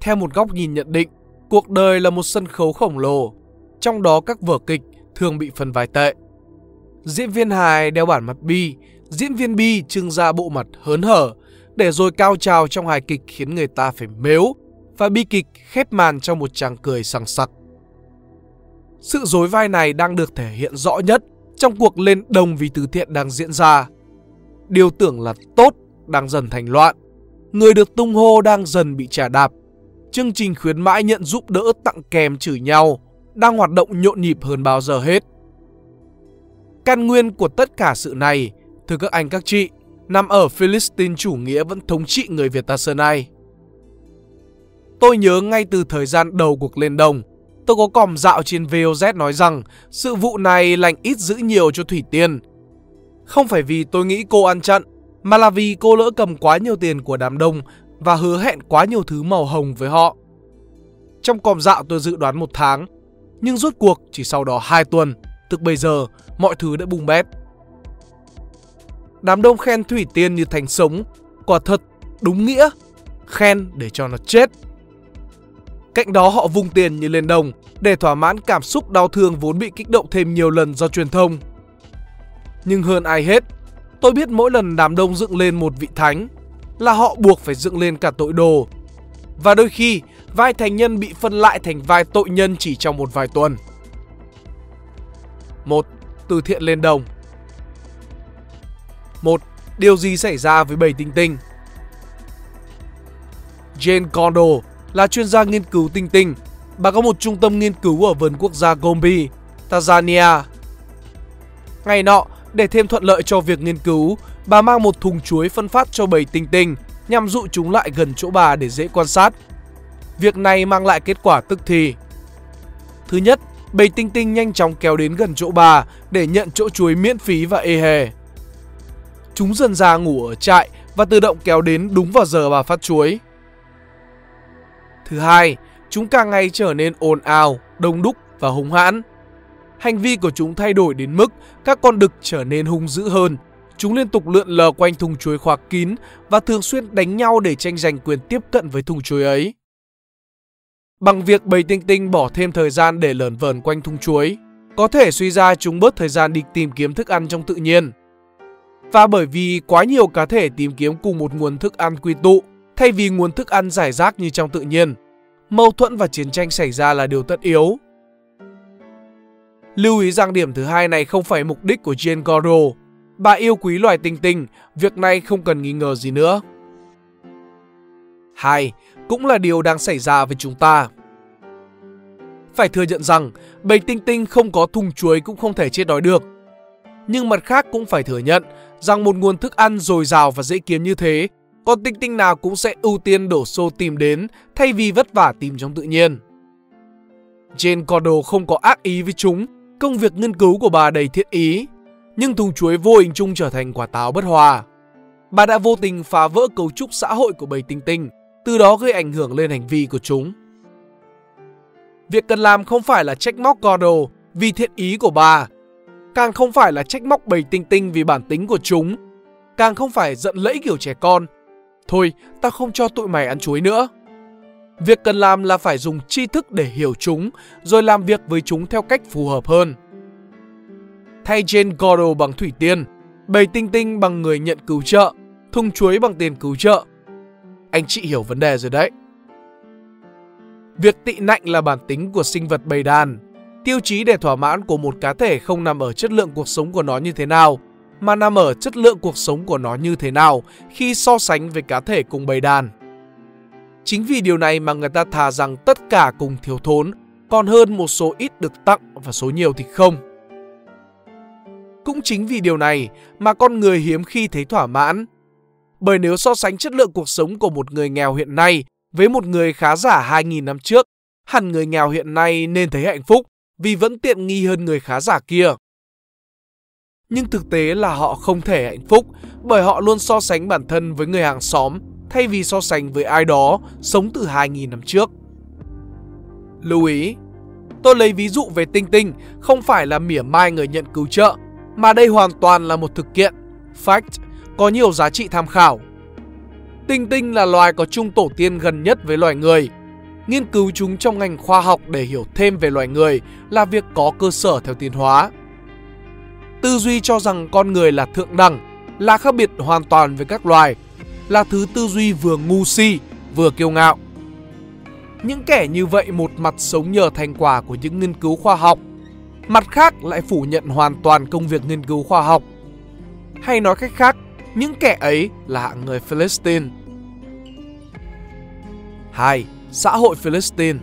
Theo một góc nhìn nhận định, cuộc đời là một sân khấu khổng lồ, trong đó các vở kịch thường bị phân vai tệ. Diễn viên hài đeo bản mặt bi, diễn viên bi trưng ra bộ mặt hớn hở, để rồi cao trào trong hài kịch khiến người ta phải mếu, và bi kịch khép màn trong một tràng cười sằng sặc. Sự dối vai này đang được thể hiện rõ nhất trong cuộc lên đồng vì từ thiện đang diễn ra. Điều tưởng là tốt đang dần thành loạn. Người được tung hô đang dần bị trả đạp. Chương trình khuyến mãi nhận giúp đỡ tặng kèm chửi nhau đang hoạt động nhộn nhịp hơn bao giờ hết. Căn nguyên của tất cả sự này, thưa các anh các chị, nằm ở Philistine chủ nghĩa vẫn thống trị người Việt ta xưa nay. Tôi nhớ ngay từ thời gian đầu cuộc lên đồng, tôi có còm dạo trên VOZ nói rằng sự vụ này lành ít giữ nhiều cho Thủy Tiên. Không phải vì tôi nghĩ cô ăn chặn, mà là vì cô lỡ cầm quá nhiều tiền của đám đông và hứa hẹn quá nhiều thứ màu hồng với họ. Trong còm dạo tôi dự đoán một tháng, nhưng rốt cuộc chỉ sau đó 2 tuần, tức bây giờ mọi thứ đã bùng bét. Đám đông khen Thủy Tiên như thành sống, quả thật, đúng nghĩa, khen để cho nó chết. Cạnh đó họ vung tiền như lên đồng để thỏa mãn cảm xúc đau thương vốn bị kích động thêm nhiều lần do truyền thông. Nhưng hơn ai hết, tôi biết mỗi lần đám đông dựng lên một vị thánh là họ buộc phải dựng lên cả tội đồ. Và đôi khi, vai thành nhân bị phân lại thành vai tội nhân chỉ trong một vài tuần. một Từ thiện lên đồng một Điều gì xảy ra với bầy tinh tinh? Jane Kondo là chuyên gia nghiên cứu tinh tinh. Bà có một trung tâm nghiên cứu ở vườn quốc gia Gombe, Tanzania. Ngày nọ, để thêm thuận lợi cho việc nghiên cứu, bà mang một thùng chuối phân phát cho bầy tinh tinh nhằm dụ chúng lại gần chỗ bà để dễ quan sát. Việc này mang lại kết quả tức thì. Thứ nhất, bầy tinh tinh nhanh chóng kéo đến gần chỗ bà để nhận chỗ chuối miễn phí và ê hề. Chúng dần ra ngủ ở trại và tự động kéo đến đúng vào giờ bà phát chuối. Thứ hai, chúng càng ngày trở nên ồn ào, đông đúc và hung hãn. Hành vi của chúng thay đổi đến mức các con đực trở nên hung dữ hơn. Chúng liên tục lượn lờ quanh thùng chuối khóa kín và thường xuyên đánh nhau để tranh giành quyền tiếp cận với thùng chuối ấy. Bằng việc bầy tinh tinh bỏ thêm thời gian để lởn vởn quanh thùng chuối, có thể suy ra chúng bớt thời gian đi tìm kiếm thức ăn trong tự nhiên. Và bởi vì quá nhiều cá thể tìm kiếm cùng một nguồn thức ăn quy tụ, thay vì nguồn thức ăn giải rác như trong tự nhiên, mâu thuẫn và chiến tranh xảy ra là điều tất yếu. Lưu ý rằng điểm thứ hai này không phải mục đích của Jane Goodall. Bà yêu quý loài tinh tinh, việc này không cần nghi ngờ gì nữa. Hai, cũng là điều đang xảy ra với chúng ta. Phải thừa nhận rằng, bầy tinh tinh không có thùng chuối cũng không thể chết đói được. Nhưng mặt khác cũng phải thừa nhận rằng một nguồn thức ăn dồi dào và dễ kiếm như thế, con tinh tinh nào cũng sẽ ưu tiên đổ xô tìm đến thay vì vất vả tìm trong tự nhiên. Jane Cordo không có ác ý với chúng, công việc nghiên cứu của bà đầy thiện ý, nhưng thùng chuối vô hình chung trở thành quả táo bất hòa. Bà đã vô tình phá vỡ cấu trúc xã hội của bầy tinh tinh, từ đó gây ảnh hưởng lên hành vi của chúng. Việc cần làm không phải là trách móc Cordo vì thiện ý của bà, càng không phải là trách móc bầy tinh tinh vì bản tính của chúng, càng không phải giận lẫy kiểu trẻ con. Thôi, ta không cho tụi mày ăn chuối nữa. Việc cần làm là phải dùng tri thức để hiểu chúng, rồi làm việc với chúng theo cách phù hợp hơn. Thay Jane Goddard bằng thủy tiên, bầy tinh tinh bằng người nhận cứu trợ, thùng chuối bằng tiền cứu trợ. Anh chị hiểu vấn đề rồi đấy. Việc tị nạnh là bản tính của sinh vật bầy đàn. Tiêu chí để thỏa mãn của một cá thể không nằm ở chất lượng cuộc sống của nó như thế nào, mà nằm ở chất lượng cuộc sống của nó như thế nào khi so sánh với cá thể cùng bầy đàn. Chính vì điều này mà người ta thà rằng tất cả cùng thiếu thốn, còn hơn một số ít được tặng và số nhiều thì không. Cũng chính vì điều này mà con người hiếm khi thấy thỏa mãn. Bởi nếu so sánh chất lượng cuộc sống của một người nghèo hiện nay với một người khá giả 2.000 năm trước, hẳn người nghèo hiện nay nên thấy hạnh phúc vì vẫn tiện nghi hơn người khá giả kia. Nhưng thực tế là họ không thể hạnh phúc bởi họ luôn so sánh bản thân với người hàng xóm thay vì so sánh với ai đó sống từ 2.000 năm trước. Lưu ý, Tôi lấy ví dụ về Tinh Tinh không phải là mỉa mai người nhận cứu trợ, mà đây hoàn toàn là một thực kiện, fact, có nhiều giá trị tham khảo. Tinh Tinh là loài có chung tổ tiên gần nhất với loài người. Nghiên cứu chúng trong ngành khoa học để hiểu thêm về loài người là việc có cơ sở theo tiến hóa. Tư duy cho rằng con người là thượng đẳng, là khác biệt hoàn toàn với các loài, là thứ tư duy vừa ngu si, vừa kiêu ngạo. Những kẻ như vậy một mặt sống nhờ thành quả của những nghiên cứu khoa học, mặt khác lại phủ nhận hoàn toàn công việc nghiên cứu khoa học. Hay nói cách khác, những kẻ ấy là hạng người Philistine. 2. Xã hội Philistine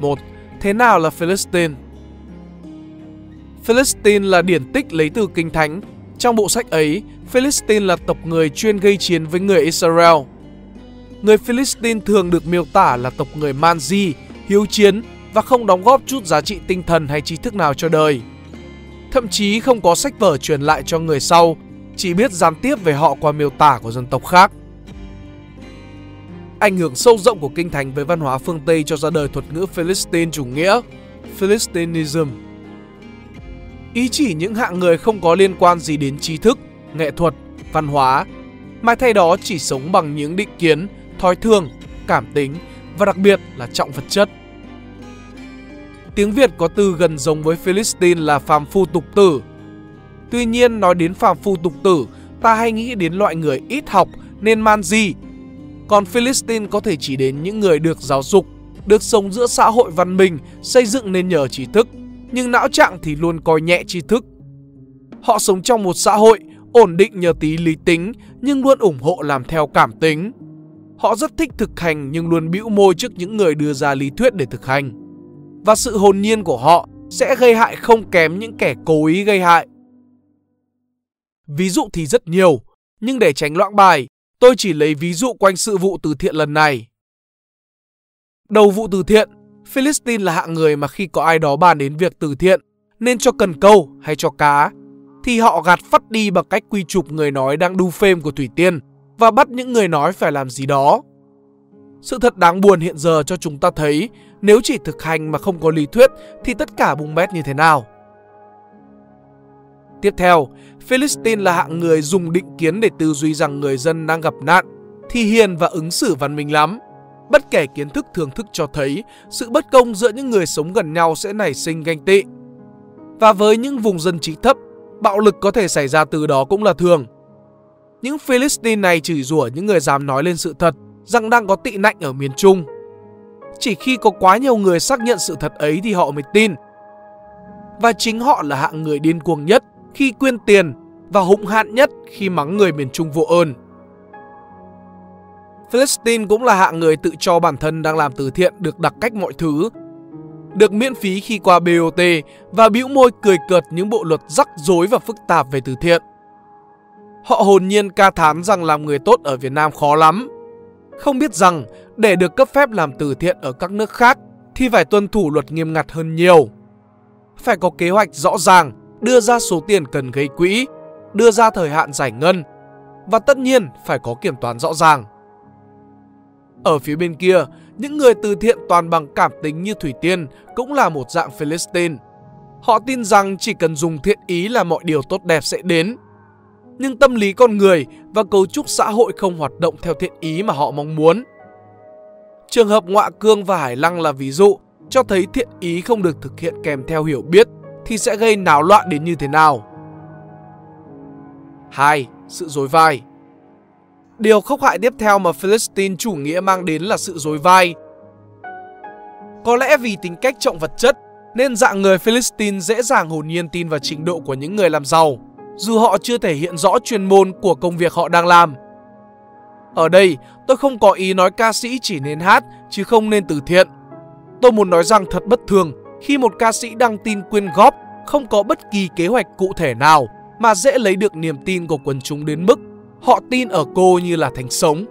1. Thế nào là Philistine? Philistine là điển tích lấy từ Kinh Thánh. Trong bộ sách ấy, Philistine là tộc người chuyên gây chiến với người Israel. Người Philistine thường được miêu tả là tộc người man di, hiếu chiến và không đóng góp chút giá trị tinh thần hay trí thức nào cho đời. Thậm chí không có sách vở truyền lại cho người sau, chỉ biết gián tiếp về họ qua miêu tả của dân tộc khác. Ảnh hưởng sâu rộng của kinh thánh với văn hóa phương Tây cho ra đời thuật ngữ Philistine chủ nghĩa, Philistinism. Ý chỉ những hạng người không có liên quan gì đến trí thức, nghệ thuật, văn hóa, mà thay đó chỉ sống bằng những định kiến, thói thường, cảm tính và đặc biệt là trọng vật chất. Tiếng Việt có từ gần giống với Philistine là phàm phu tục tử. Tuy nhiên nói đến phàm phu tục tử, ta hay nghĩ đến loại người ít học nên man di. Còn Philistine có thể chỉ đến những người được giáo dục, được sống giữa xã hội văn minh, xây dựng nên nhờ trí thức, nhưng não trạng thì luôn coi nhẹ tri thức. Họ sống trong một xã hội ổn định nhờ tí lý tính nhưng luôn ủng hộ làm theo cảm tính. Họ rất thích thực hành nhưng luôn bĩu môi trước những người đưa ra lý thuyết để thực hành. Và sự hồn nhiên của họ sẽ gây hại không kém những kẻ cố ý gây hại. Ví dụ thì rất nhiều, nhưng để tránh loãng bài, tôi chỉ lấy ví dụ quanh sự vụ từ thiện lần này. Đầu vụ từ thiện, Philistine là hạng người mà khi có ai đó bàn đến việc từ thiện, nên cho cần câu hay cho cá, thì họ gạt phát đi bằng cách quy chụp người nói đang đu phêm của Thủy Tiên và bắt những người nói phải làm gì đó. Sự thật đáng buồn hiện giờ cho chúng ta thấy nếu chỉ thực hành mà không có lý thuyết thì tất cả bung bét như thế nào. Tiếp theo, Philistine là hạng người dùng định kiến để tư duy rằng người dân đang gặp nạn, thì hiền và ứng xử văn minh lắm. Bất kể kiến thức thường thức cho thấy sự bất công giữa những người sống gần nhau sẽ nảy sinh ganh tị. Và với những vùng dân trí thấp, bạo lực có thể xảy ra từ đó cũng là thường. Những Philistine này chửi rủa những người dám nói lên sự thật rằng đang có tị nạnh ở miền Trung. Chỉ khi có quá nhiều người xác nhận sự thật ấy thì họ mới tin. Và chính họ là hạng người điên cuồng nhất khi quyên tiền và hụng hạn nhất khi mắng người miền Trung vô ơn. Philistine cũng là hạng người tự cho bản thân đang làm từ thiện được đặc cách mọi thứ. Được miễn phí khi qua BOT và bĩu môi cười cợt những bộ luật rắc rối và phức tạp về từ thiện. Họ hồn nhiên ca thán rằng làm người tốt ở Việt Nam khó lắm. Không biết rằng để được cấp phép làm từ thiện ở các nước khác thì phải tuân thủ luật nghiêm ngặt hơn nhiều. Phải có kế hoạch rõ ràng, đưa ra số tiền cần gây quỹ, đưa ra thời hạn giải ngân và tất nhiên phải có kiểm toán rõ ràng. Ở phía bên kia, những người từ thiện toàn bằng cảm tính như Thủy Tiên cũng là một dạng Philistine. Họ tin rằng chỉ cần dùng thiện ý là mọi điều tốt đẹp sẽ đến. Nhưng tâm lý con người và cấu trúc xã hội không hoạt động theo thiện ý mà họ mong muốn. Trường hợp Ngoạ Cương và Hải Lăng là ví dụ cho thấy thiện ý không được thực hiện kèm theo hiểu biết thì sẽ gây náo loạn đến như thế nào. 2. Sự dối vai Điều khốc hại tiếp theo mà Philistine chủ nghĩa mang đến là sự dối vai. Có lẽ vì tính cách trọng vật chất nên dạng người Philistine dễ dàng hồn nhiên tin vào trình độ của những người làm giàu, dù họ chưa thể hiện rõ chuyên môn của công việc họ đang làm. Ở đây, tôi không có ý nói ca sĩ chỉ nên hát chứ không nên từ thiện. Tôi muốn nói rằng thật bất thường khi một ca sĩ đăng tin quyên góp không có bất kỳ kế hoạch cụ thể nào mà dễ lấy được niềm tin của quần chúng đến mức họ tin ở cô như là thánh sống.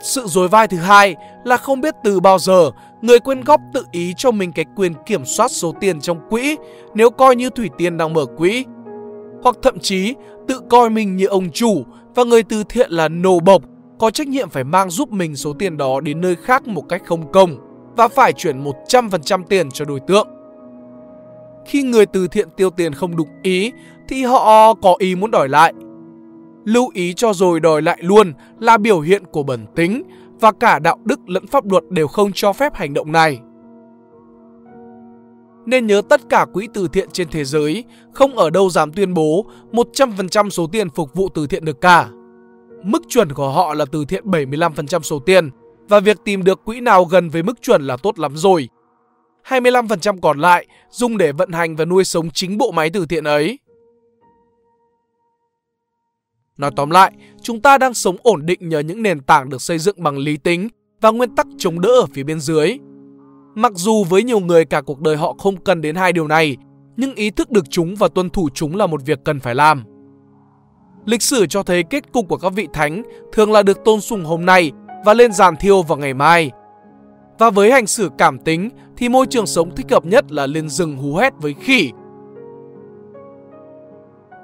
Sự dối vai thứ hai là không biết từ bao giờ người quyên góp tự ý cho mình cái quyền kiểm soát số tiền trong quỹ nếu coi như Thủy Tiên đang mở quỹ. Hoặc thậm chí tự coi mình như ông chủ và người từ thiện là nô bộc, có trách nhiệm phải mang giúp mình số tiền đó đến nơi khác một cách không công. và phải chuyển 100% tiền cho đối tượng. Khi người từ thiện tiêu tiền không đúng ý thì họ có ý muốn đòi lại. Lưu ý cho rồi đòi lại luôn là biểu hiện của bẩn tính và cả đạo đức lẫn pháp luật đều không cho phép hành động này. Nên nhớ tất cả quỹ từ thiện trên thế giới, không ở đâu dám tuyên bố 100% số tiền phục vụ từ thiện được cả. Mức chuẩn của họ là từ thiện 75% số tiền và việc tìm được quỹ nào gần với mức chuẩn là tốt lắm rồi. 25% còn lại dùng để vận hành và nuôi sống chính bộ máy từ thiện ấy. Nói tóm lại, chúng ta đang sống ổn định nhờ những nền tảng được xây dựng bằng lý tính và nguyên tắc chống đỡ ở phía bên dưới. Mặc dù với nhiều người cả cuộc đời họ không cần đến hai điều này, nhưng ý thức được chúng và tuân thủ chúng là một việc cần phải làm. Lịch sử cho thấy kết cục của các vị thánh thường là được tôn sùng hôm nay và lên giàn thiêu vào ngày mai. Và với hành xử cảm tính thì môi trường sống thích hợp nhất là lên rừng hú hét với khỉ.